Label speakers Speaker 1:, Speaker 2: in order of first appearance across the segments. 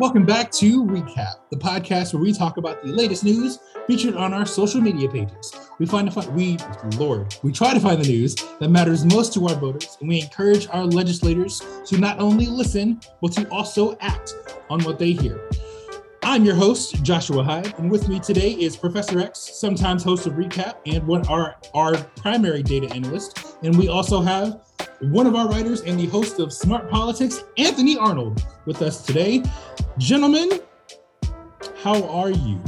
Speaker 1: Welcome back to Recap, the podcast where we talk about the latest news featured on our social media pages. We find find we Lord, we try to find the news that matters most to our voters, and we encourage our legislators to not only listen but to also act on what they hear. I'm your host, Joshua Hyde, and with me today is Professor X, sometimes host of Recap, and one our our primary data analyst. And we also have one of our writers and the host of Smart Politics, Anthony Arnold, with us today. Gentlemen, how are you?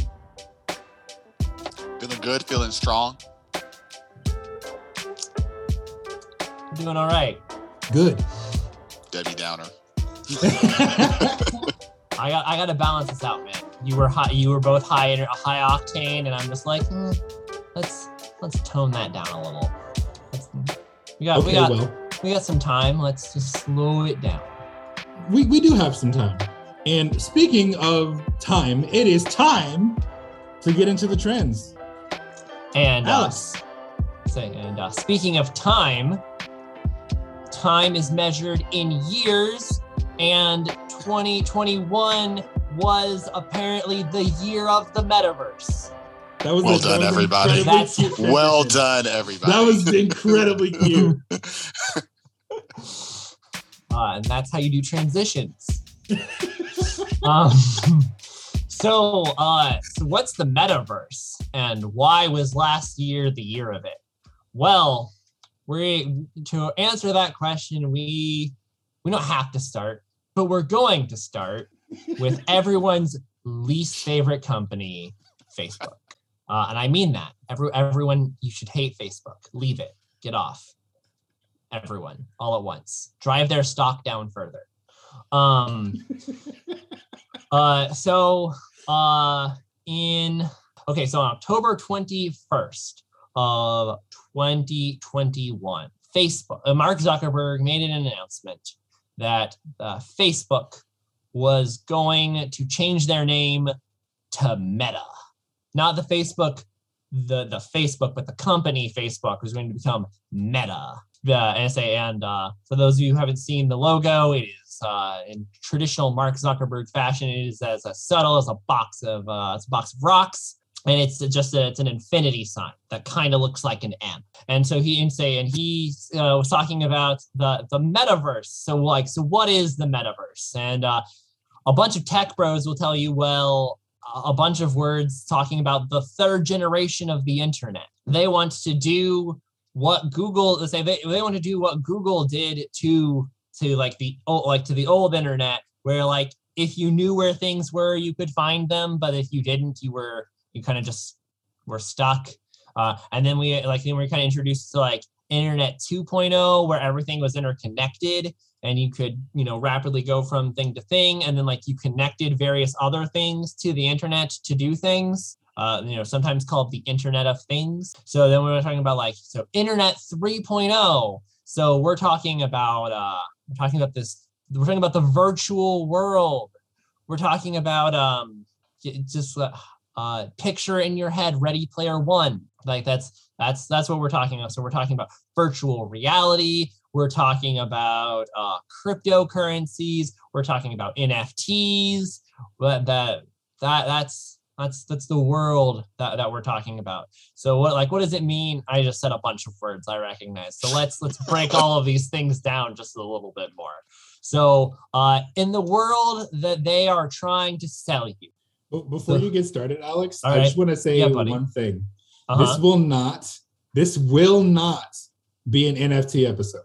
Speaker 2: Feeling good, feeling strong.
Speaker 3: Doing all right.
Speaker 1: Good.
Speaker 2: Debbie Downer.
Speaker 3: I got I got to balance this out, man. You were high. You were both high in high octane, and I'm just like, mm, let's let's tone that down a little. Let's, we got
Speaker 1: okay,
Speaker 3: we got
Speaker 1: well,
Speaker 3: we got some time. Let's just slow it down.
Speaker 1: we, we do have some time. And speaking of time, it is time to get into the trends.
Speaker 3: And uh,
Speaker 1: Alex,
Speaker 3: and uh, speaking of time, time is measured in years, and 2021 was apparently the year of the metaverse.
Speaker 1: that was
Speaker 2: Well
Speaker 1: that
Speaker 2: done,
Speaker 1: was
Speaker 2: everybody.
Speaker 3: That's-
Speaker 2: Well done, everybody.
Speaker 1: That was incredibly cute.
Speaker 3: uh, and that's how you do transitions. um, so, uh, so what's the metaverse, and why was last year the year of it? Well, we to answer that question, we we don't have to start, but we're going to start with everyone's least favorite company, Facebook. Uh, and I mean that. Every, everyone, you should hate Facebook. Leave it. Get off everyone all at once. Drive their stock down further. Um uh so uh in okay, so on October 21st of 2021, Facebook uh, Mark Zuckerberg made an announcement that uh, Facebook was going to change their name to Meta. Not the Facebook the the Facebook, but the company Facebook was going to become Meta the NSA. And uh, for those of you who haven't seen the logo, it is uh, in traditional Mark Zuckerberg fashion. It is as a subtle as a box of uh, it's a box of rocks. And it's just a, it's an infinity sign that kind of looks like an M. And so he and say and he uh, was talking about the the metaverse. So like so what is the metaverse? And uh, a bunch of tech bros will tell you, well, a bunch of words talking about the third generation of the internet. They want to do what Google say they, they want to do what Google did to to like the old like to the old internet where like if you knew where things were you could find them but if you didn't you were you kind of just were stuck. Uh, and then we like then we kind of introduced to like internet 2.0 where everything was interconnected and you could you know rapidly go from thing to thing and then like you connected various other things to the internet to do things uh, you know, sometimes called the Internet of Things. So then we were talking about like so Internet 3.0. So we're talking about uh, we're talking about this. We're talking about the virtual world. We're talking about um, just uh, uh, picture in your head, Ready Player One. Like that's that's that's what we're talking about. So we're talking about virtual reality. We're talking about uh, cryptocurrencies. We're talking about NFTs. That that that's that's that's the world that, that we're talking about so what like what does it mean i just said a bunch of words i recognize so let's let's break all of these things down just a little bit more so uh in the world that they are trying to sell you
Speaker 1: Be- Before you get started, Alex, I
Speaker 3: right.
Speaker 1: just want to say
Speaker 3: Yeah,
Speaker 1: one thing.
Speaker 3: uh-huh.
Speaker 1: This will not, this will not be an NFT episode.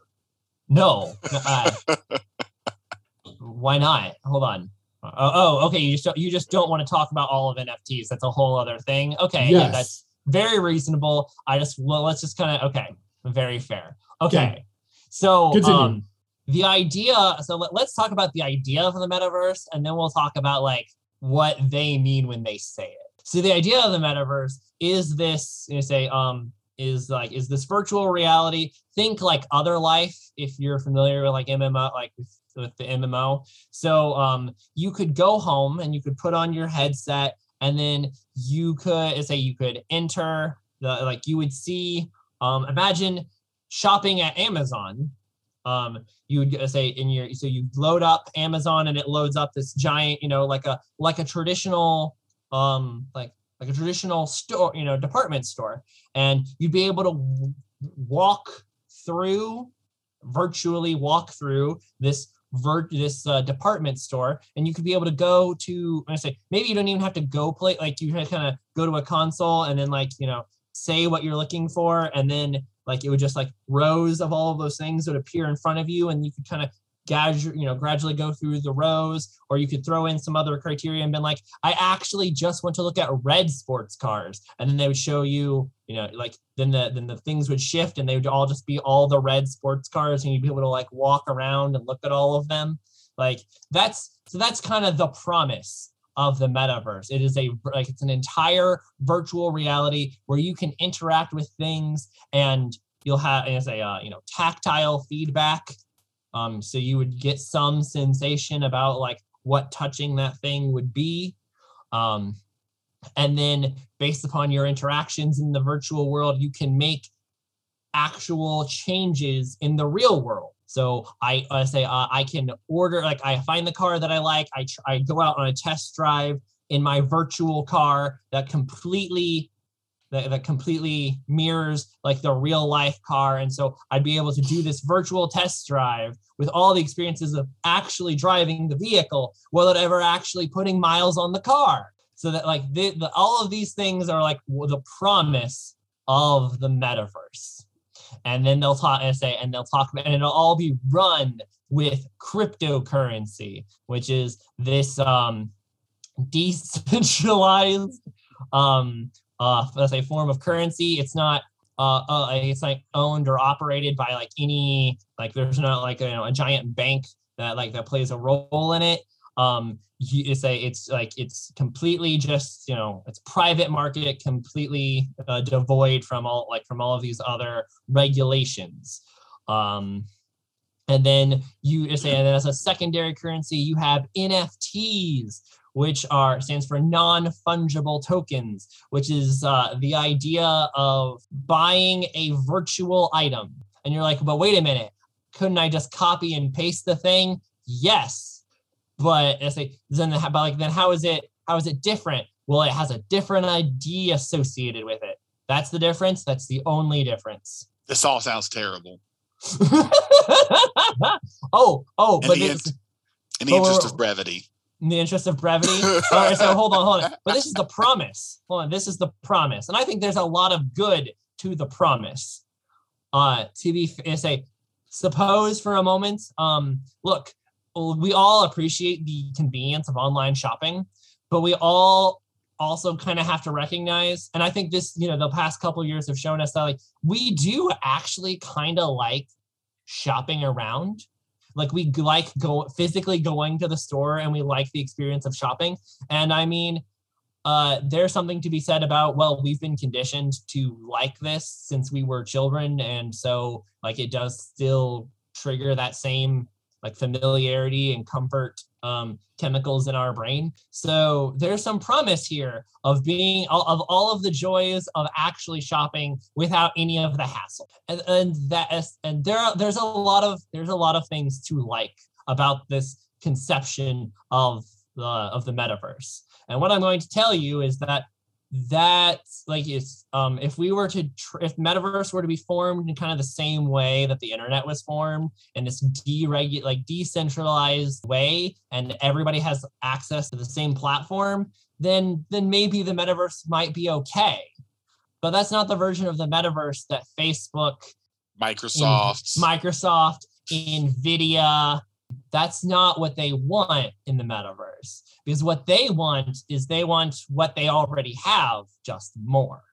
Speaker 3: no uh, why not hold on oh, oh okay you just don't, you just don't want to talk about all of nfts that's a whole other thing okay yeah,
Speaker 1: Yes.
Speaker 3: that's very reasonable i just well let's just kind of okay very fair okay
Speaker 1: Okay.
Speaker 3: so
Speaker 1: Continue.
Speaker 3: um the idea so let, let's talk about the idea of the metaverse and then we'll talk about like what they mean when they say it so the idea of the metaverse is this you know, say um is like is this virtual reality think like other life if you're familiar with like mmo like with, the mmo so um you could go home and you could put on your headset and then you could say you could enter the like you would see um imagine shopping at amazon. Um, you would say in your so you load up Amazon and it loads up this giant, you know, like a like a traditional um like like a traditional store, you know, department store, and you'd be able to walk through virtually walk through this vert this uh, department store and you could be able to go to i say maybe you don't even have to go play like you kind of go to a console and then like you know say what you're looking for and then like it would just like rows of all of those things would appear in front of you and you could kind of gradually, you know, gradually go through the rows, or you could throw in some other criteria and been like, I actually just want to look at red sports cars, and then they would show you, you know, like then the then the things would shift and they would all just be all the red sports cars, and you'd be able to like walk around and look at all of them. Like that's so that's kind of the promise of the metaverse. It is a like it's an entire virtual reality where you can interact with things and you'll have as a uh, you know tactile feedback um, so you would get some sensation about like what touching that thing would be. Um, and then based upon your interactions in the virtual world, you can make actual changes in the real world. So I uh, say uh, I can order, like I find the car that I like, I, tr- I go out on a test drive in my virtual car that completely that, that completely mirrors like the real life car. And so I'd be able to do this virtual test drive with all the experiences of actually driving the vehicle without ever actually putting miles on the car. So that like the, the all of these things are like the promise of the metaverse. And then they'll talk and say, and they'll talk about, and it'll all be run with cryptocurrency, which is this um, decentralized um, uh, let's say form of currency. It's not uh, uh, it's like owned or operated by like any like there's not like a, you know, a giant bank that like that plays a role in it. Um, you say it's like it's completely just you know it's private market, completely uh, devoid from all like from all of these other regulations. Um, and then you say and as a secondary currency, you have NFTs, which are stands for non-fungible tokens, which is uh, the idea of buying a virtual item. And you're like, but wait a minute, couldn't I just copy and paste the thing? Yes, but it's like then but like then how is it how is it different? Well, it has a different ID associated with it. That's the difference. That's the only difference.
Speaker 2: This all sounds terrible.
Speaker 3: oh, oh, but
Speaker 2: the,
Speaker 3: it's,
Speaker 2: in the interest of brevity
Speaker 3: in the interest of brevity. All right, so hold on, hold on. But this is the promise. Hold on, this is the promise, and I think there's a lot of good to the promise. Uh, to be say, suppose for a moment, um, look, we all appreciate the convenience of online shopping, but we all also kind of have to recognize, and I think this, you know, the past couple years have shown us that like we do actually kind of like shopping around like we like go physically going to the store and we like the experience of shopping. And i mean uh, there's something to be said about well we've been conditioned to like this since we were children. And so like it does still trigger that same like familiarity and comfort um, chemicals in our brain. So there's some promise here of being of all of the joys of actually shopping without any of the hassle. And, and that is, and there are, there's a lot of there's a lot of things to like about this conception of the of the metaverse. And what I'm going to tell you is that that like is um if we were to tr- if metaverse were to be formed in kind of the same way that the internet was formed in this deregulate like decentralized way and everybody has access to the same platform then then maybe the metaverse might be okay. But that's not the version of the metaverse that facebook
Speaker 2: microsoft.
Speaker 3: In, microsoft nvidia that's not what they want in the metaverse because what they want is they want what they already have just more.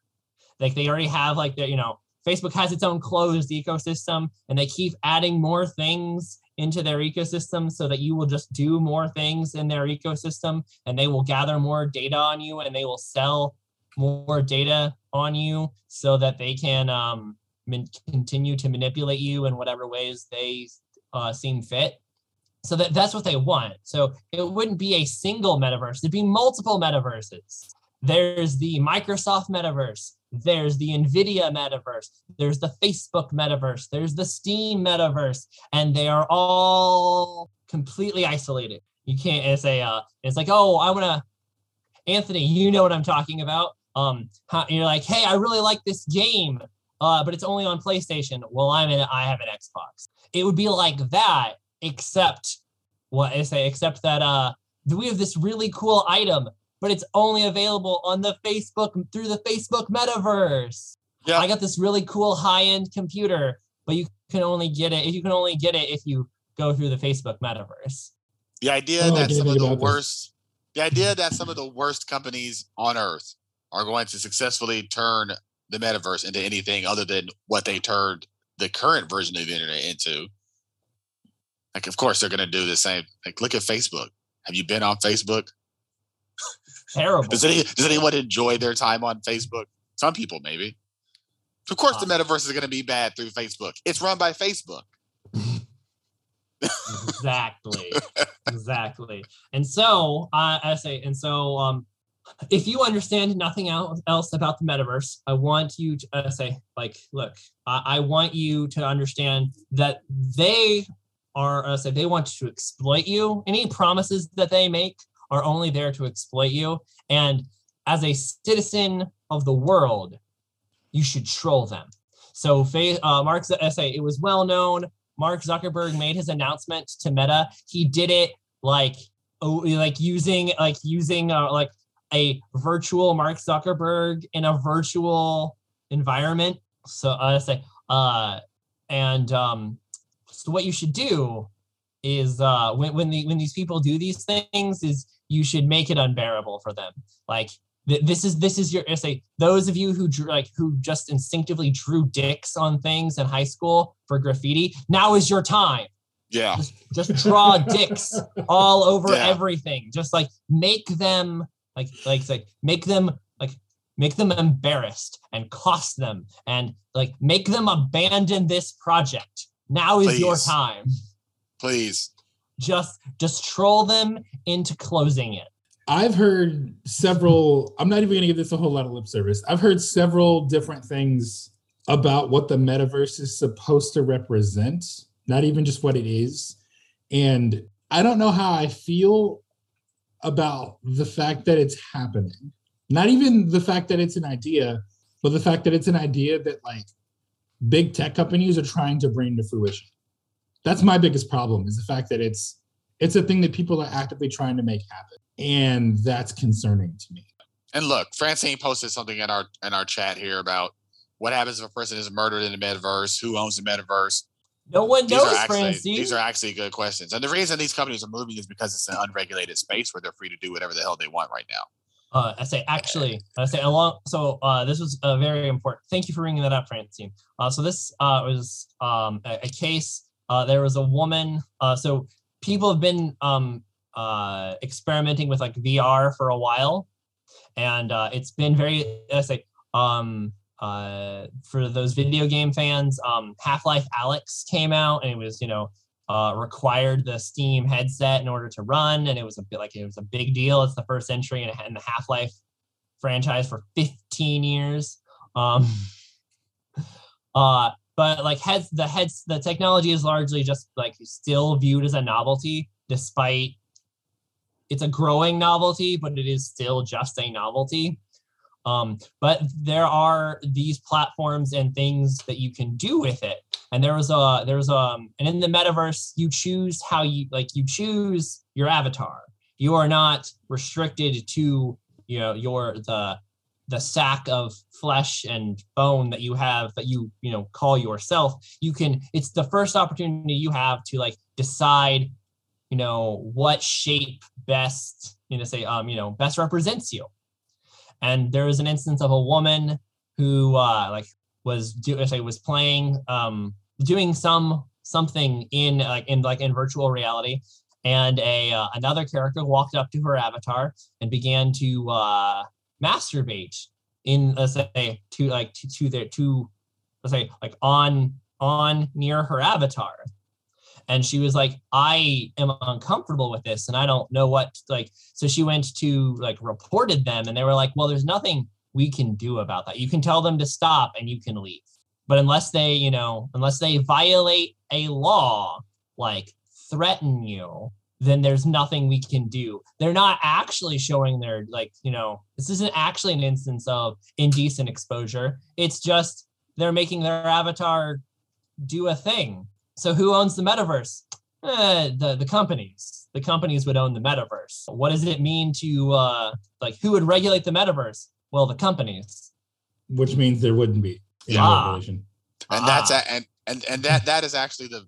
Speaker 3: Like they already have like the you know facebook has its own closed ecosystem and they keep adding more things into their ecosystem so that you will just do more things in their ecosystem and they will gather more data on you and they will sell more data on you so that they can um, continue to manipulate you in whatever ways they uh, seem fit so that, that's what they want. So it wouldn't be a single metaverse, it'd be multiple metaverses. there's the Microsoft metaverse, there's the Nvidia metaverse, there's the Facebook metaverse, there's the Steam metaverse, and they are all completely isolated. You can't a uh, it's like, oh, I wanna Anthony, you know what I'm talking about. Um, you're like, hey, I really like this game, uh, but it's only on PlayStation. Well, I'm in, I have an Xbox. It would be like that, except what I say, except that uh, we have this really cool item, but it's only available on the Facebook through the Facebook metaverse. Yeah. I got this really cool high-end computer, but you can only get it if you can only get it if you go through the Facebook metaverse.
Speaker 2: The idea oh, that some of the worst the idea that some of the worst companies on earth are going to successfully turn the metaverse into anything other than what they turned the current version of the internet into. Like, of course, they're going to do the same. Like, look at Facebook. Have you been on Facebook?
Speaker 3: Terrible.
Speaker 2: does, any, does anyone enjoy their time on Facebook? Some people, maybe. Of course, the metaverse is going to be bad through Facebook. It's run by Facebook.
Speaker 3: exactly. exactly. And so uh, I say, and so um, if you understand nothing else about the metaverse, I want you to uh, say, like, look, I, I want you to understand that they are, uh, say, they want to exploit you. Any promises that they make are only there to exploit you. And as a citizen of the world, you should troll them. So, uh, Mark's essay, it was well known. Mark Zuckerberg made his announcement to Meta. He did it like, like using, like using, uh, like a virtual Mark Zuckerberg in a virtual environment. So I uh, say, uh, and um, so what you should do is uh, when when the when these people do these things is you should make it unbearable for them. Like th- this is this is your essay. Those of you who drew like who just instinctively drew dicks on things in high school for graffiti, now is your time.
Speaker 2: Yeah.
Speaker 3: Just, just draw dicks all over yeah. everything. Just like make them like like like make them like make them embarrassed and cost them and like make them abandon this project now is Please. your time
Speaker 2: Please.
Speaker 3: Just just troll them into closing it.
Speaker 1: I've heard several, I'm not even going to give this a whole lot of lip service. I've heard several different things about what the metaverse is supposed to represent, not even just what it is. And I don't know how I feel about the fact that it's happening. Not even the fact that it's an idea, but the fact that it's an idea that like big tech companies are trying to bring to fruition. That's my biggest problem is the fact that it's it's a thing that people are actively trying to make happen and that's concerning to me.
Speaker 2: And look francine posted something in our in our chat here about what happens if a person is murdered in the metaverse who owns the metaverse?
Speaker 3: No one these knows
Speaker 2: actually,
Speaker 3: francine.
Speaker 2: these are actually good questions. And the reason these companies are moving is because it's an unregulated space where they're free to do whatever the hell they want right now
Speaker 3: uh, I say actually, I say along. So uh, this was uh, very important. Thank you for bringing that up, Francine. Uh, so this uh, was um, a, a, case uh, there was a woman. Uh, so people have been um, uh, experimenting with like VR for a while, and uh, it's been very. I say um, uh, for those video game fans, um, Half Life Alyx came out, and it was you know uh, required the Steam headset in order to run, and it was a bit like it was a big deal. It's the first entry in, in the Half Life franchise for 15 years. Um, uh, but like heads the heads the technology is largely just like still viewed as a novelty despite it's a growing novelty but it is still just a novelty um, but there are these platforms and things that you can do with it. And there was a there's um and in the metaverse you choose how you like you choose your avatar. You are not restricted to you know your the the sack of flesh and bone that you have that you you know call yourself. You can it's the first opportunity you have to like decide you know what shape best you know say um you know best represents you and there was an instance of a woman who uh like was do say was playing um doing some something in like in like in virtual reality. And a uh, another character walked up to her avatar and began to uh masturbate in let's say to like to, to their to let's say like on on near her avatar and she was like i am uncomfortable with this and i don't know what like so she went to like reported them and they were like well there's nothing we can do about that. You can tell them to stop and you can leave. But unless they you know unless they violate a law like threaten you then there's nothing we can do. They're not actually showing their like you know this isn't actually an instance of indecent exposure. It's just they're making their avatar do a thing so who owns the metaverse? Eh, the the companies. The companies would own the metaverse. What does it mean to uh, like who would regulate the metaverse? Well, the companies.
Speaker 1: Which means there wouldn't be
Speaker 2: ah. regulation. And ah. that's and and and that that is actually the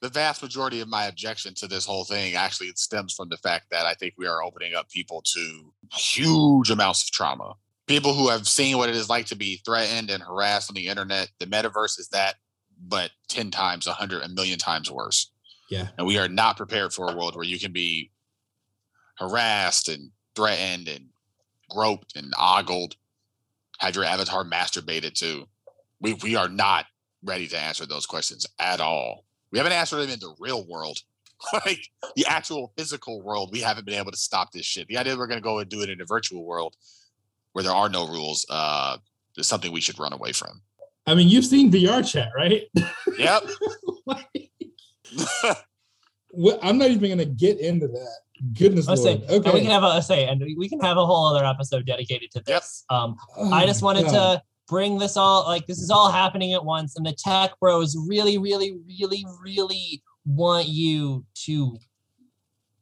Speaker 2: the vast majority of my objection to this whole thing actually it stems from the fact that I think we are opening up people to huge amounts of trauma. People who have seen what it is like to be threatened and harassed on the internet. The metaverse is that but 10 times, 100, a million times worse.
Speaker 1: Yeah.
Speaker 2: And we are not prepared for a world where you can be harassed and threatened and groped and ogled, have your avatar masturbated to. We, we are not ready to answer those questions at all. We haven't answered them in the real world. like the actual physical world, we haven't been able to stop this shit. The idea we're going to go and do it in a virtual world where there are no rules uh, is something we should run away from.
Speaker 1: I mean, you've seen VRChat, right?
Speaker 2: Yep.
Speaker 1: I'm not even going to get into that. Goodness Lord.
Speaker 3: Say, okay. we can have a say, and we can have a whole other episode dedicated to this. Yep. Um, oh I just wanted God. to bring this all like this is all happening at once, and the tech bros really, really, really, really want you to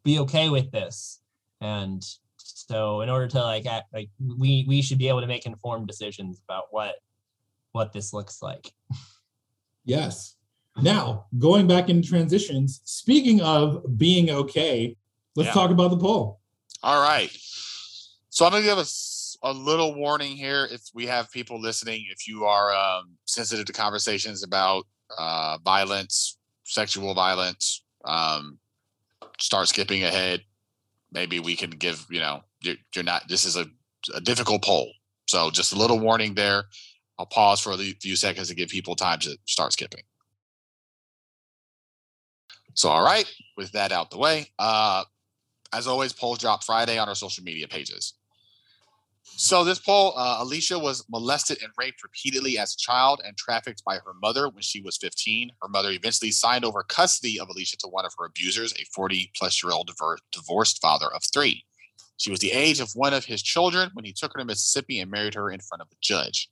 Speaker 3: be okay with this, and so in order to like act, like we we should be able to make informed decisions about what what this looks like.
Speaker 1: Yes. Now, going back into transitions, speaking of being okay, let's yeah. talk about the poll.
Speaker 2: All right. So I'm going to give us a, a, little warning here if we have people listening, if you are um, sensitive to conversations about uh, violence, sexual violence, um, start skipping ahead. Maybe we can give, you know, you're, you're not, this is a, a difficult poll. So just a little warning there. I'll pause for a few seconds to give people time to start skipping. So, all right, with that out the way, uh, as always, polls drop Friday on our social media pages. So, this poll uh, Alicia was molested and raped repeatedly as a child and trafficked by her mother when she was 15. Her mother eventually signed over custody of Alicia to one of her abusers, a 40 plus year old divorced father of three. She was the age of one of his children when he took her to Mississippi and married her in front of a judge.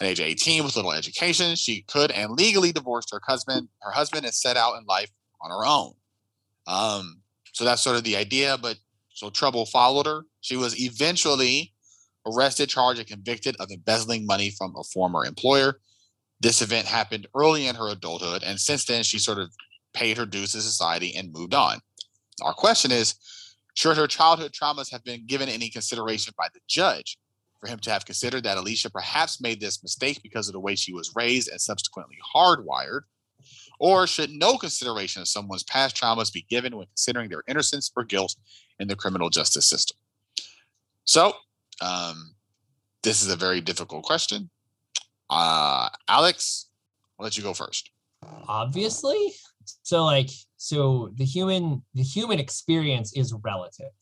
Speaker 2: At age 18, with little education, she could and legally divorced her husband, her husband, and set out in life on her own. Um, so that's sort of the idea. But so trouble followed her. She was eventually arrested, charged, and convicted of embezzling money from a former employer. This event happened early in her adulthood, and since then, she sort of paid her dues to society and moved on. Our question is Should her childhood traumas have been given any consideration by the judge? For him to have considered that Alicia perhaps made this mistake because of the way she was raised and subsequently hardwired? Or should no consideration of someone's past traumas be given when considering their innocence or guilt in the criminal justice system? So, um, this is a very difficult question. Uh, Alex, I'll let you go first.
Speaker 3: Obviously. So, like, so the human the human experience is relative.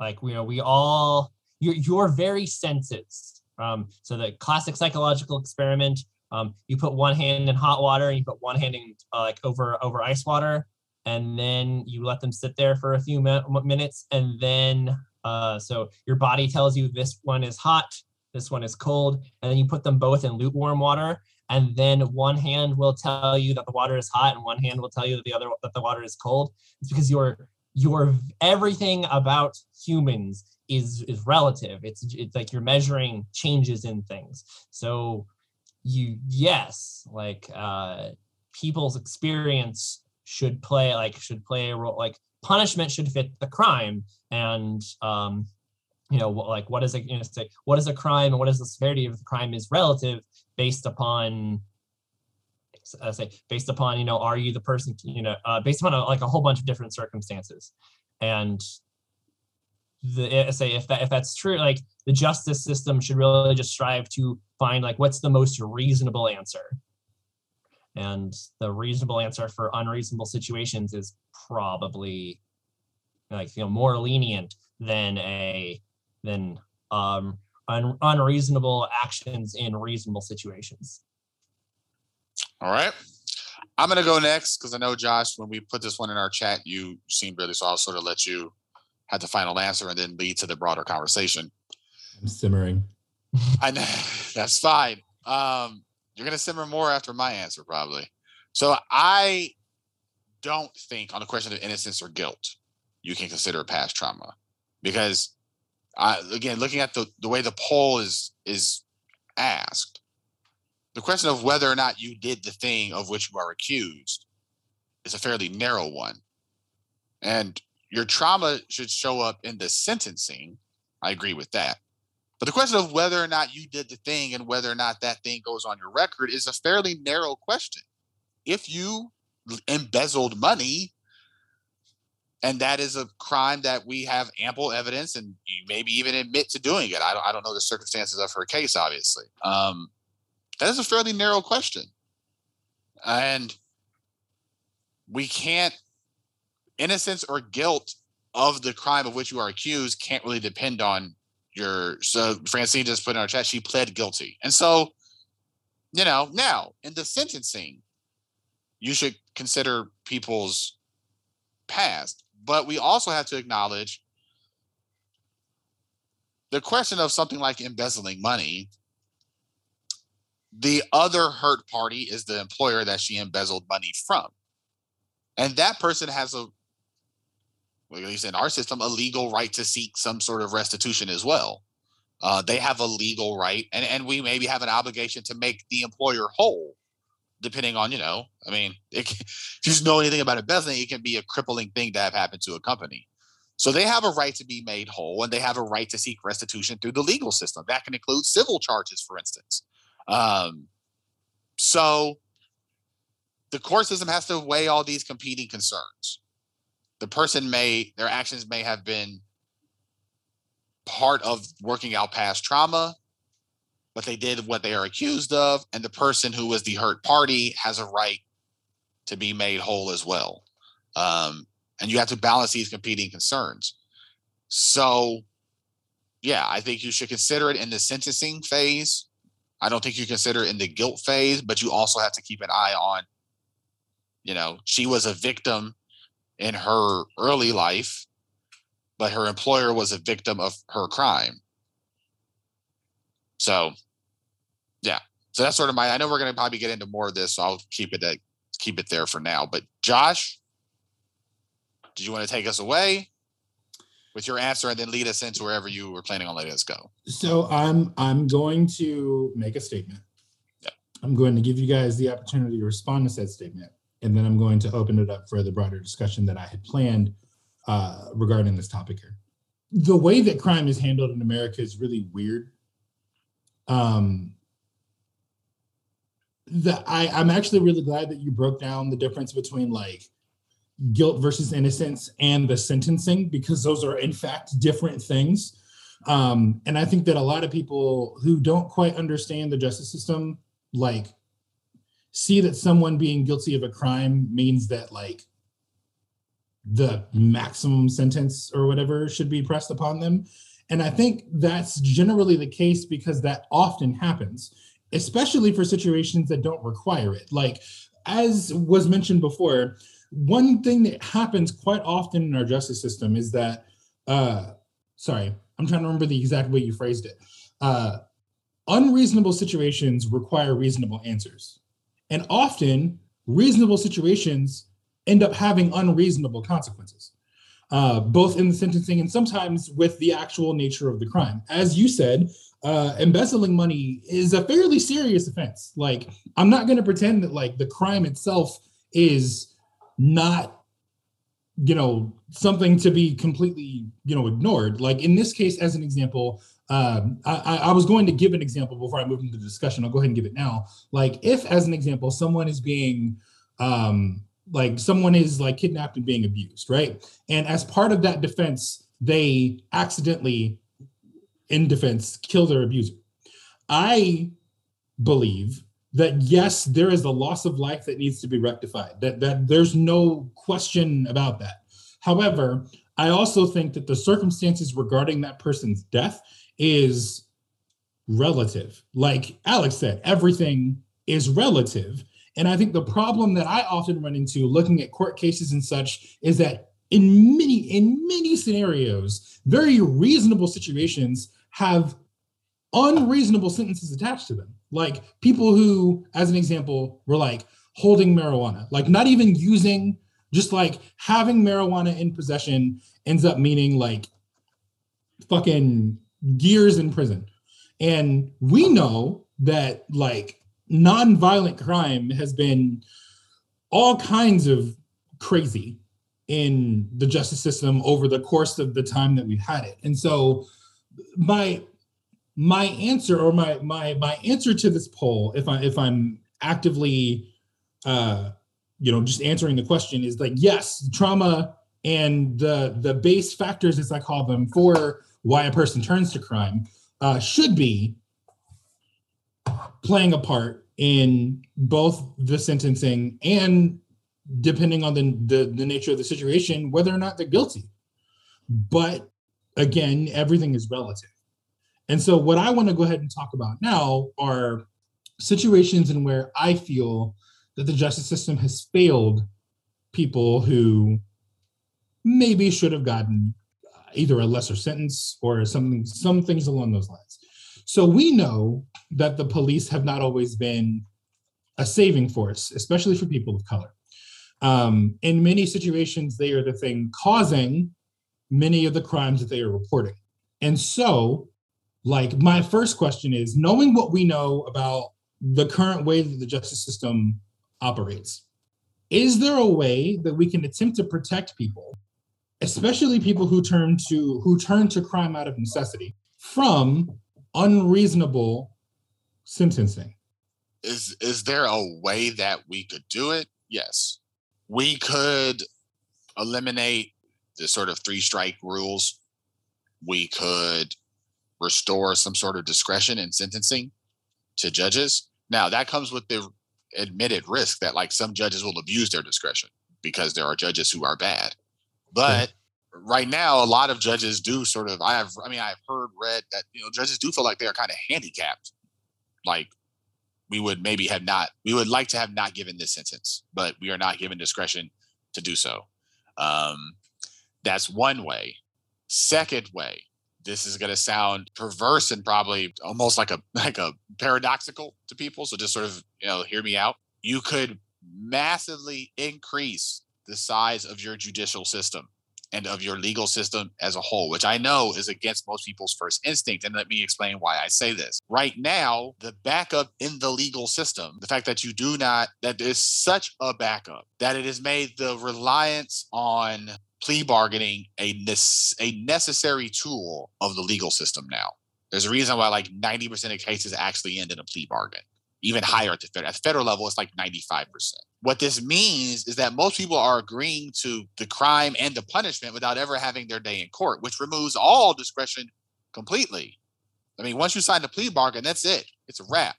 Speaker 3: Like, you know, we all your, your very senses. Um, so the classic psychological experiment, um, you put one hand in hot water and you put one hand in uh, like over over ice water, and then you let them sit there for a few mi- minutes, and then uh, so your body tells you this one is hot, this one is cold, and then you put them both in lukewarm water, and then one hand will tell you that the water is hot, and one hand will tell you that the other that the water is cold. It's because your your everything about humans is is relative. It's it's like you're measuring changes in things. So you yes like uh people's experience should play like should play a role like punishment should fit the crime. And um you know like what is a you know what is a crime and what is the severity of the crime is relative based upon uh, say based upon you know are you the person you know uh, based upon a, like a whole bunch of different circumstances. And the say if that if that's true like the justice system should really just strive to find like what's the most reasonable answer. And the reasonable answer for unreasonable situations is probably like you know more lenient than a than um un, unreasonable actions in reasonable situations.
Speaker 2: All right. I'm gonna go next because i know josh when we put this one in our chat you seemed really so i'll sort of let you have the final answer and then lead to the broader conversation
Speaker 1: i'm simmering
Speaker 2: i know that's fine um you're gonna simmer more after my answer, probably. So I don't think on the question of innocence or guilt, you can consider past trauma. Because I, again, looking at the, the way the poll is is asked, the question of whether or not you did the thing of which you are accused is a fairly narrow one. And your trauma should show up in the sentencing. I agree with that. But the question of whether or not you did the thing and whether or not that thing goes on your record is a fairly narrow question. If you embezzled money, and that is a crime that we have ample evidence and you maybe even admit to doing it. I don't, I don't know the circumstances of her case, obviously. Um, that is a fairly narrow question. And we can't, innocence or guilt of the crime of which you are accused can't really depend on your so Francine just put in our chat, she pled guilty. And so, you know, now in the sentencing, you should consider people's past. But we also have to acknowledge the question of something like embezzling money. The other hurt party is the employer that she embezzled money from. And that person has a at least in our system, a legal right to seek some sort of restitution as well. Uh, they have a legal right, and, and we maybe have an obligation to make the employer whole, depending on, you know, I mean, it, if you know anything about embezzling, it can be a crippling thing to have happened to a company. So they have a right to be made whole, and they have a right to seek restitution through the legal system. That can include civil charges, for instance. Um, so the court system has to weigh all these competing concerns the person may their actions may have been part of working out past trauma but they did what they are accused of and the person who was the hurt party has a right to be made whole as well. Um, and you have to balance these competing concerns. So yeah i think you should consider it in the sentencing phase. I don't think you consider it in the guilt phase but you also have to keep an eye on you know she was a victim in her early life, but her employer was a victim of her crime. So, yeah. So that's sort of my. I know we're going to probably get into more of this, so I'll keep it at, keep it there for now. But Josh, did you want to take us away with your answer and then lead us into wherever you were planning on letting us go?
Speaker 1: So I'm I'm going to make a statement. Yep. I'm going to give you guys the opportunity to respond to said statement and then I'm going to open it up for the broader discussion that I had planned uh, regarding this topic here. The way that crime is handled in America is really weird. Um, the, I, I'm actually really glad that you broke down the difference between like guilt versus innocence and the sentencing because those are in fact different things. Um, and I think that a lot of people who don't quite understand the justice system like see that someone being guilty of a crime means that like the maximum sentence or whatever should be pressed upon them. And I think that's generally the case because that often happens, especially for situations that don't require it. Like, as was mentioned before, one thing that happens quite often in our justice system is that, uh, sorry, I'm trying to remember the exact way you phrased it. Uh, unreasonable situations require reasonable answers. And often, reasonable situations end up having unreasonable consequences, uh, both in the sentencing and sometimes with the actual nature of the crime. As you said, uh, embezzling money is a fairly serious offense. Like, I'm not going to pretend that like the crime itself is not you know something to be completely you know ignored like in this case as an example um, I, I, was going to give an example before I move into the discussion. I'll go ahead and give it now. Like, if, as an example, someone is being, um, like, someone is like kidnapped and being abused, right? And as part of that defense, they accidentally, in defense, kill their abuser. I believe that yes, there is a loss of life that needs to be rectified. That that there's no question about that. However, I also think that the circumstances regarding that person's death is relative. Like Alex said, everything is relative. And I think the problem that I often run into looking at court cases and such is that in many, in many scenarios, very reasonable situations have unreasonable sentences attached to them. Like people who, as an example, were like holding marijuana, like not even using, just like having marijuana in possession ends up meaning like fucking years in prison. And we know that like non-violent crime has been all kinds of crazy in the justice system over the course of the time that we've had it. And so my my answer or my my my answer to this poll if I if I'm actively uh you know just answering the question is like yes, trauma and the the base factors as I call them for why a person turns to crime uh, should be playing a part in both the sentencing and depending on the, the, the nature of the situation whether or not they're guilty. But again everything is relative. And so what i want to go ahead and talk about now are situations in where i feel that the justice system has failed people who maybe should have gotten either a lesser sentence or something some things along those lines so we know that the police have not always been a saving force, especially for people of color. Um, in many situations, they are the thing causing many of the crimes that they are reporting. And so, like, my first question is knowing what we know about the current way that the justice system operates, is there a way that we can attempt to protect people, especially people who turn to who turn to crime out of necessity, from unreasonable sentencing.
Speaker 2: Is is there a way that we could do it? Yes. We could eliminate the sort of three strike rules. We could restore some sort of discretion in sentencing to judges. Now, that comes with the admitted risk that like some judges will abuse their discretion because there are judges who are bad. But right now, a lot of judges do sort of. I have, I mean, I've heard, read that you know judges do feel like they are kind of handicapped. Like we would maybe have not, we would like to have not given this sentence, but we are not given discretion to do so. Um, that's one way. Second way, this is going to sound perverse and probably almost like a like a paradoxical to people. So just sort of you know hear me out. You could massively increase the size of your judicial system and of your legal system as a whole, which I know is against most people's first instinct. And let me explain why I say this. Right now, the backup in the legal system, the fact that you do not, that there's such a backup that it has made the reliance on plea bargaining a, a necessary tool of the legal system now. There's a reason why like 90% of cases actually end in a plea bargain even higher at the federal. At the federal level, it's like 95%. What this means is that most people are agreeing to the crime and the punishment without ever having their day in court, which removes all discretion completely. I mean, once you sign the plea bargain, that's it. It's a wrap.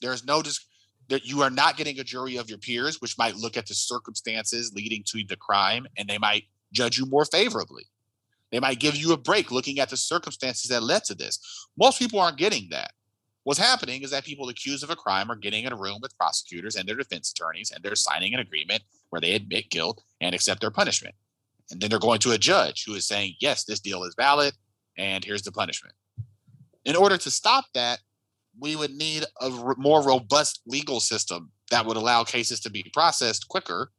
Speaker 2: There's no dis- that you are not getting a jury of your peers, which might look at the circumstances leading to the crime and they might judge you more favorably. They might give you a break looking at the circumstances that led to this. Most people aren't getting that. What's happening is that people accused of a crime are getting in a room with prosecutors and their defense attorneys, and they're signing an agreement where they admit guilt and accept their punishment. And then they're going to a judge who is saying, yes, this deal is valid, and here's the punishment. In order to stop that, we would need a more robust legal system that would allow cases to be processed quicker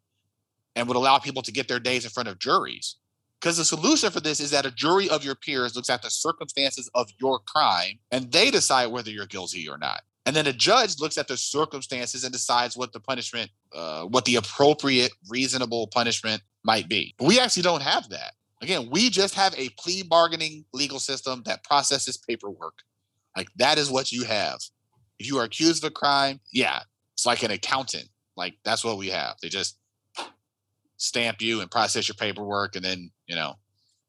Speaker 2: and would allow people to get their days in front of juries because the solution for this is that a jury of your peers looks at the circumstances of your crime and they decide whether you're guilty or not. And then a judge looks at the circumstances and decides what the punishment, uh, what the appropriate, reasonable punishment might be. But we actually don't have that. Again, we just have a plea bargaining legal system that processes paperwork. Like that is what you have. If you are accused of a crime, yeah, it's like an accountant. Like that's what we have. They just stamp you and process your paperwork and then, you know,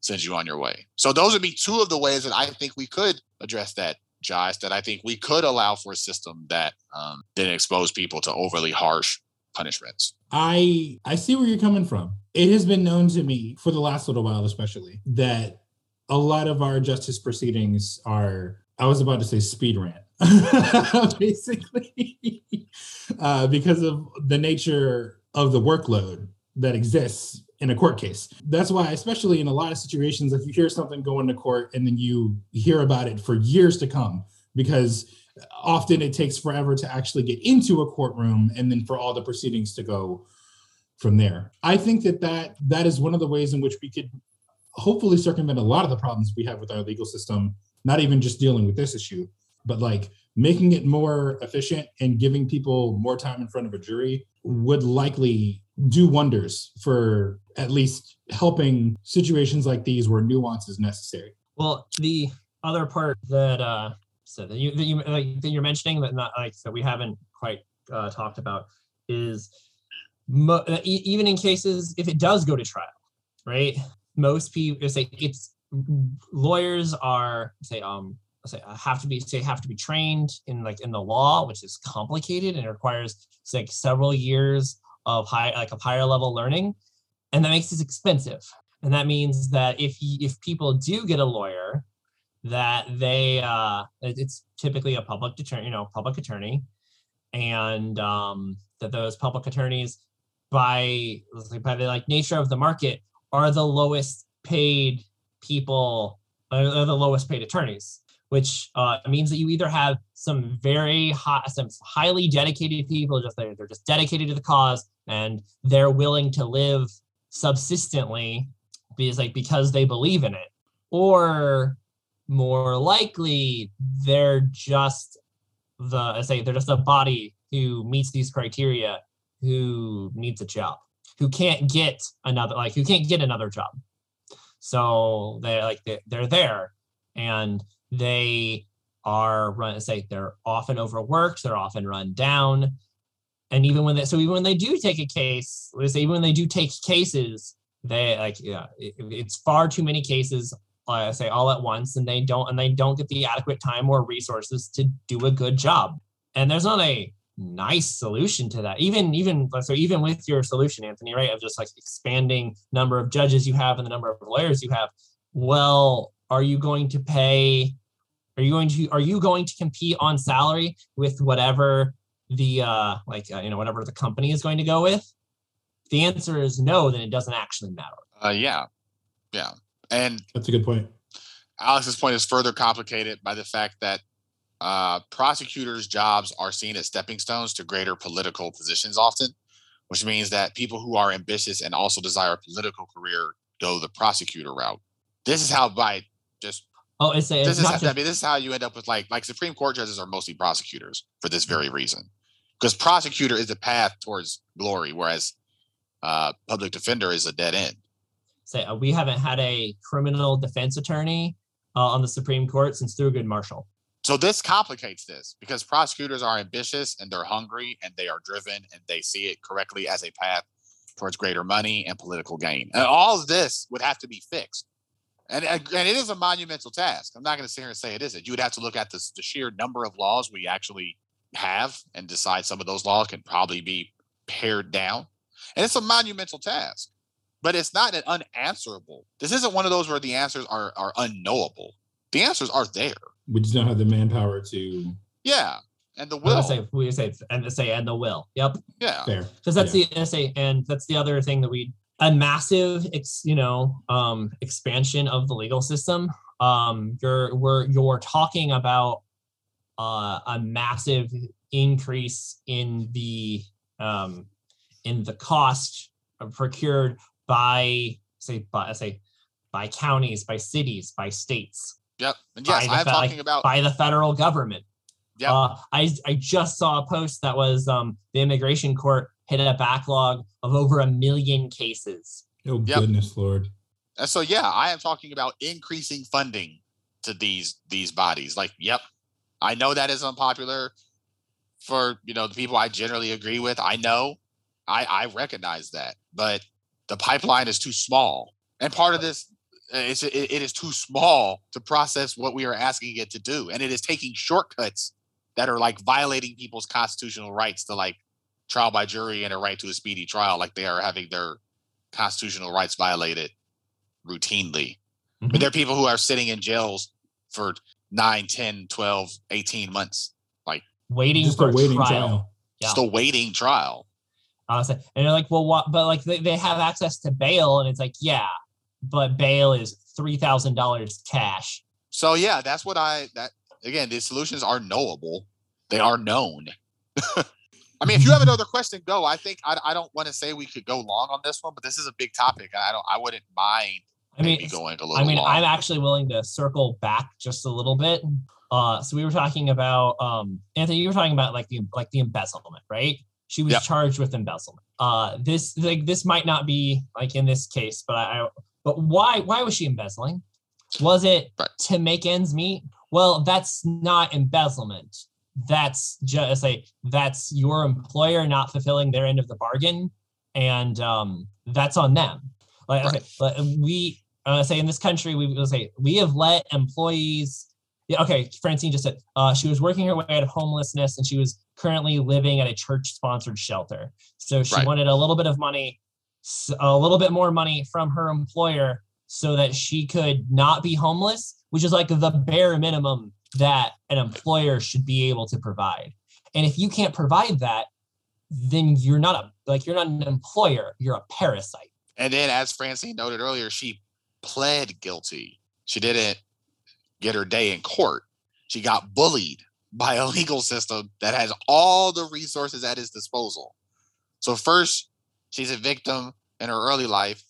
Speaker 2: sends you on your way. So those would be two of the ways that I think we could address that Josh, that I think we could allow for a system that um, didn't expose people to overly harsh punishments.
Speaker 1: I I see where you're coming from. It has been known to me for the last little while, especially that a lot of our justice proceedings are. I was about to say speed rant, basically, uh, because of the nature of the workload that exists in a court case. That's why, especially in a lot of situations, if you hear something going to court and then you hear about it for years to come, because often it takes forever to actually get into a courtroom and then for all the proceedings to go from there. I think that that, that is one of the ways in which we could hopefully circumvent a lot of the problems we have with our legal system, not even just dealing with this issue, but like making it more efficient and giving people more time in front of a jury would likely do wonders for at least helping situations like these where nuance is necessary.
Speaker 3: Well, the other part that uh, so that you that you like, that you're mentioning that not like that we haven't quite uh, talked about is mo- uh, even in cases if it does go to trial, right? Most people say it's lawyers are say um say uh, have to be say have to be trained in like in the law, which is complicated and requires like several years of high like of higher level learning, and that makes it expensive. And that means that if if people do get a lawyer, that they uh, it's typically a public attorney, you know, public attorney, and um, that those public attorneys, by by the like nature of the market, are the lowest paid people, are the lowest paid attorneys which uh, means that you either have some very high, some highly dedicated people, just they're, they're just dedicated to the cause, and they're willing to live subsistently because like because they believe in it, or more likely they're just the I say they're just a body who meets these criteria who needs a job who can't get another like who can't get another job. So they're like they're there and they are run say they're often overworked they're often run down and even when they so even when they do take a case let's say even when they do take cases they like yeah it, it's far too many cases I uh, say all at once and they don't and they don't get the adequate time or resources to do a good job. And there's not a nice solution to that. Even even so even with your solution anthony right of just like expanding number of judges you have and the number of lawyers you have well are you going to pay are you going to are you going to compete on salary with whatever the uh like uh, you know whatever the company is going to go with? the answer is no, then it doesn't actually matter.
Speaker 2: Uh, yeah, yeah, and
Speaker 1: that's a good point.
Speaker 2: Alex's point is further complicated by the fact that uh, prosecutors' jobs are seen as stepping stones to greater political positions often, which means that people who are ambitious and also desire a political career go the prosecutor route. This is how, by just
Speaker 3: Oh, it's, a,
Speaker 2: this is just, I mean, this is how you end up with like like Supreme Court judges are mostly prosecutors for this very reason, because prosecutor is the path towards glory, whereas uh, public defender is a dead end.
Speaker 3: Say uh, we haven't had a criminal defense attorney uh, on the Supreme Court since Thurgood Marshall.
Speaker 2: So this complicates this because prosecutors are ambitious and they're hungry and they are driven and they see it correctly as a path towards greater money and political gain. And all of this would have to be fixed and, and it is a monumental task. I'm not going to sit here and say it isn't. You would have to look at the, the sheer number of laws we actually have and decide some of those laws can probably be pared down. And it's a monumental task, but it's not an unanswerable. This isn't one of those where the answers are are unknowable. The answers are there.
Speaker 1: We just don't have the manpower to.
Speaker 2: Yeah, and the will.
Speaker 3: Say, we say and say and the will. Yep.
Speaker 2: Yeah.
Speaker 3: Because that's yeah. the say and that's the other thing that we a massive ex, you know um, expansion of the legal system. Um, you're we're you're talking about uh, a massive increase in the um, in the cost procured by say by say by counties by cities by states.
Speaker 2: Yep. And yes i'm fe- talking about
Speaker 3: by the federal government yeah uh, i i just saw a post that was um the immigration court hit a backlog of over a million cases.
Speaker 1: Oh yep. goodness, Lord!
Speaker 2: And so yeah, I am talking about increasing funding to these these bodies. Like, yep, I know that is unpopular for you know the people I generally agree with. I know, I I recognize that, but the pipeline is too small, and part of this it's it, it is too small to process what we are asking it to do, and it is taking shortcuts that are like violating people's constitutional rights to like trial by jury and a right to a speedy trial, like they are having their constitutional rights violated routinely. Mm-hmm. But there are people who are sitting in jails for 9, 10, 12, 18 months, like
Speaker 3: waiting for waiting trial. trial.
Speaker 2: Yeah. Still waiting trial.
Speaker 3: Uh, and they're like, well, what? But like they, they have access to bail, and it's like, yeah, but bail is three thousand dollars cash.
Speaker 2: So yeah, that's what I that again. These solutions are knowable; they are known. I mean, if you have another question, go. I think I, I don't want to say we could go long on this one, but this is a big topic, I don't I wouldn't mind I mean, going a little.
Speaker 3: I mean,
Speaker 2: long.
Speaker 3: I'm actually willing to circle back just a little bit. Uh, so we were talking about um, Anthony. You were talking about like the like the embezzlement, right? She was yep. charged with embezzlement. Uh, this like this might not be like in this case, but I, I but why why was she embezzling? Was it right. to make ends meet? Well, that's not embezzlement. That's just say that's your employer not fulfilling their end of the bargain, and um, that's on them. Like right. say, we uh, say in this country, we will say we have let employees. Yeah, okay. Francine just said uh, she was working her way out of homelessness, and she was currently living at a church-sponsored shelter. So she right. wanted a little bit of money, a little bit more money from her employer, so that she could not be homeless, which is like the bare minimum that an employer should be able to provide. And if you can't provide that, then you're not a like you're not an employer, you're a parasite.
Speaker 2: And then as Francine noted earlier, she pled guilty. She didn't get her day in court. She got bullied by a legal system that has all the resources at its disposal. So first, she's a victim in her early life.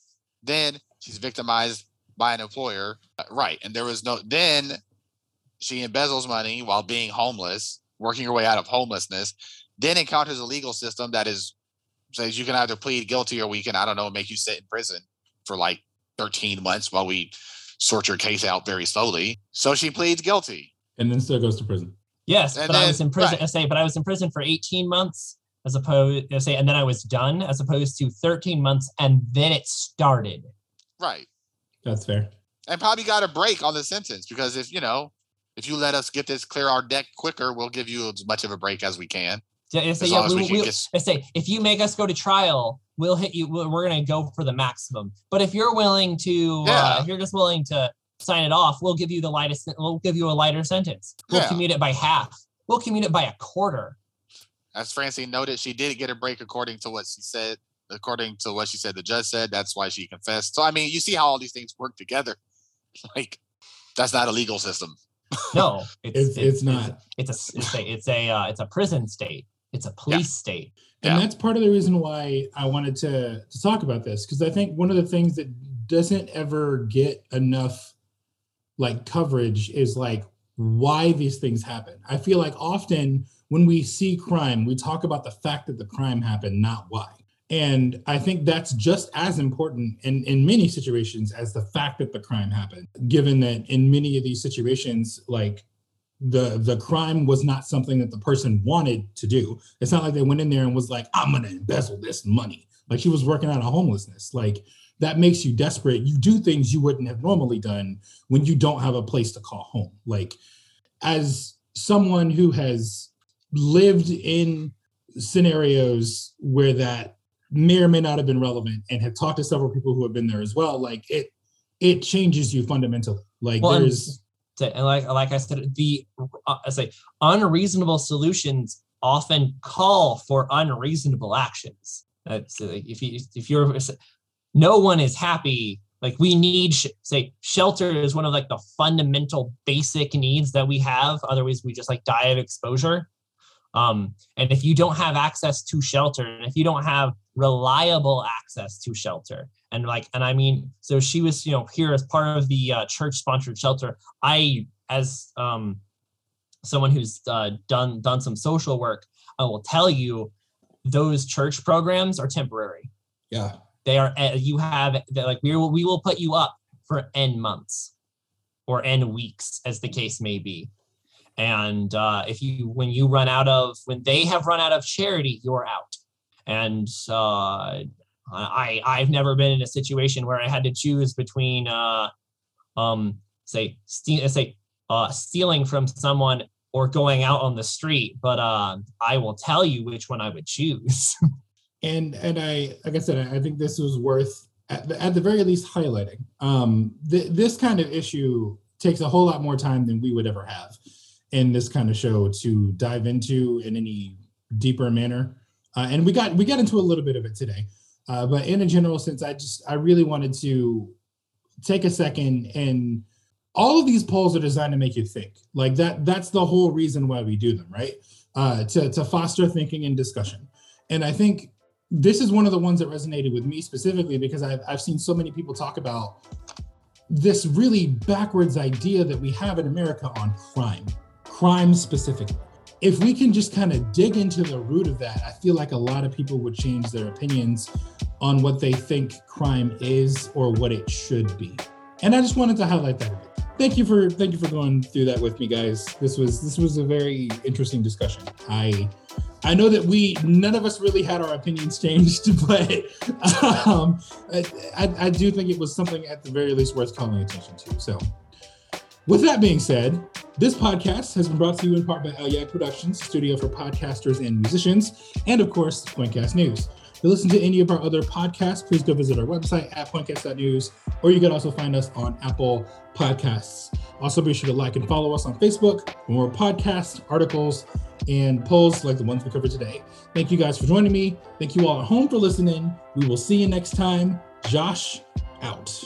Speaker 2: Then she's victimized by an employer. Uh, right. And there was no then she embezzles money while being homeless, working her way out of homelessness, then encounters a legal system that is says you can either plead guilty or we can, I don't know, make you sit in prison for like 13 months while we sort your case out very slowly. So she pleads guilty.
Speaker 1: And then still goes to prison.
Speaker 3: Yes, and but then, I was in prison. Right. I say, but I was in prison for 18 months as opposed to say, and then I was done as opposed to 13 months and then it started.
Speaker 2: Right.
Speaker 1: That's fair.
Speaker 2: And probably got a break on the sentence because if you know, if you let us get this clear our deck quicker, we'll give you as much of a break as we can.
Speaker 3: Yeah, say, yeah, we, we, we get... say if you make us go to trial, we'll hit you. We're gonna go for the maximum. But if you're willing to, uh, yeah. uh, if you're just willing to sign it off, we'll give you the lightest. We'll give you a lighter sentence. We'll yeah. commute it by half. We'll commute it by a quarter.
Speaker 2: As Francine noted, she did get a break according to what she said. According to what she said, the judge said that's why she confessed. So I mean, you see how all these things work together. Like that's not a legal system.
Speaker 3: No,
Speaker 1: it's, it's, it's, it's not.
Speaker 3: It's, a it's a it's a uh, it's a prison state. It's a police yeah. state.
Speaker 1: And yeah. that's part of the reason why I wanted to to talk about this because I think one of the things that doesn't ever get enough like coverage is like why these things happen. I feel like often when we see crime, we talk about the fact that the crime happened, not why. And I think that's just as important in, in many situations as the fact that the crime happened, given that in many of these situations, like the the crime was not something that the person wanted to do. It's not like they went in there and was like, I'm gonna embezzle this money. Like she was working out of homelessness. Like that makes you desperate. You do things you wouldn't have normally done when you don't have a place to call home. Like as someone who has lived in scenarios where that may or may not have been relevant and have talked to several people who have been there as well, like it it changes you fundamentally. Like well, there's
Speaker 3: and like like I said, the uh, I say unreasonable solutions often call for unreasonable actions. That's uh, if you if you're no one is happy. Like we need sh- say shelter is one of like the fundamental basic needs that we have. Otherwise, we just like die of exposure. Um, and if you don't have access to shelter, and if you don't have reliable access to shelter, and like, and I mean, so she was, you know, here as part of the uh, church-sponsored shelter. I, as um, someone who's uh, done done some social work, I will tell you, those church programs are temporary.
Speaker 1: Yeah,
Speaker 3: they are. Eh, you have like we will we will put you up for n months or n weeks, as the case may be and uh, if you when you run out of when they have run out of charity you're out and uh, i i've never been in a situation where i had to choose between uh, um, say ste- say uh, stealing from someone or going out on the street, but uh, I will tell you which one I would choose.
Speaker 1: and and I like I said, I think this was worth at the, at the very least highlighting. Um, th- this kind of issue takes a whole lot more time than we would ever have in this kind of show to dive into in any deeper manner. Uh, and we got we got into a little bit of it today, uh, but in a general sense, I just I really wanted to take a second and all of these polls are designed to make you think. Like that that's the whole reason why we do them right? Uh, to, to foster thinking and discussion. And i think this is one of the ones that resonated with me specifically because I've, I've seen so many people talk about this really backwards idea that we have in america on crime crime specifically if we can just kind of dig into the root of that i feel like a lot of people would change their opinions on what they think crime is or what it should be. And i just wanted to highlight that a bit. Thank you for thank you for going through that with me guys. This was this was a very interesting discussion. I i know that we none of us really had our opinions changed but um I, I do think it was something at the very least worth calling attention to so with that being said this podcast has been brought to you in part by El Productions, studio for podcasters and musicians, and of course, Pointcast News. To listen to any of our other podcasts, please go visit our website at pointcast.news, or you can also find us on Apple Podcasts. Also, be sure to like and follow us on Facebook for more podcasts, articles, and polls like the ones we covered today. Thank you guys for joining me. Thank you all at home for listening. We will see you next time. Josh out.